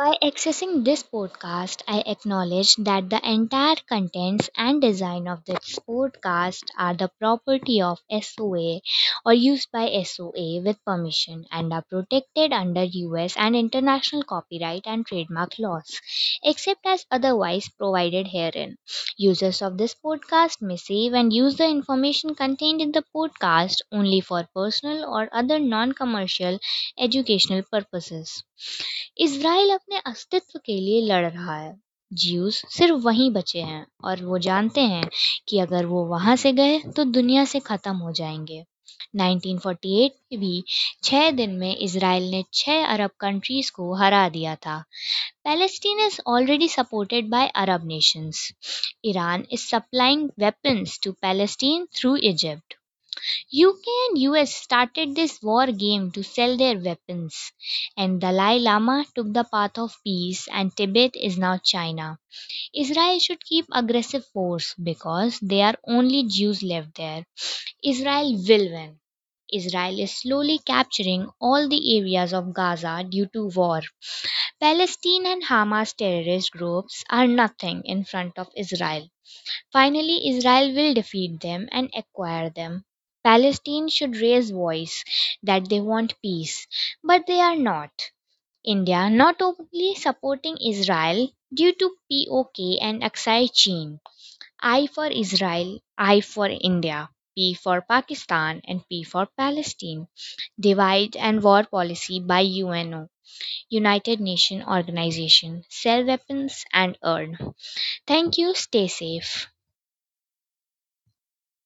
By accessing this podcast, I acknowledge that the entire contents and design of this podcast are the property of SOA or used by SOA with permission and are protected under US and international copyright and trademark laws, except as otherwise provided herein. Users of this podcast may save and use the information contained in the podcast only for personal or other non commercial educational purposes. Israel अपने अस्तित्व के लिए लड़ रहा है juice सिर्फ़ वहीं बचे हैं और वो जानते हैं कि अगर वो वहाँ से गए तो दुनिया से खत्म हो जाएँगे 1948 में भी छह दिन में इसराइल ने छह अरब कंट्रीज़ को हरा दिया था Palestine is already supported by Arab nations Iran is supplying weapons to Palestine through Egypt UK and US started this war game to sell their weapons, and Dalai Lama took the path of peace, and Tibet is now China. Israel should keep aggressive force because there are only Jews left there. Israel will win. Israel is slowly capturing all the areas of Gaza due to war. Palestine and Hamas terrorist groups are nothing in front of Israel. Finally, Israel will defeat them and acquire them. Palestine should raise voice that they want peace, but they are not. India not openly supporting Israel due to POK and Aksai Chin. I for Israel, I for India, P for Pakistan, and P for Palestine. Divide and war policy by UNO, United Nations Organization. Sell weapons and earn. Thank you. Stay safe.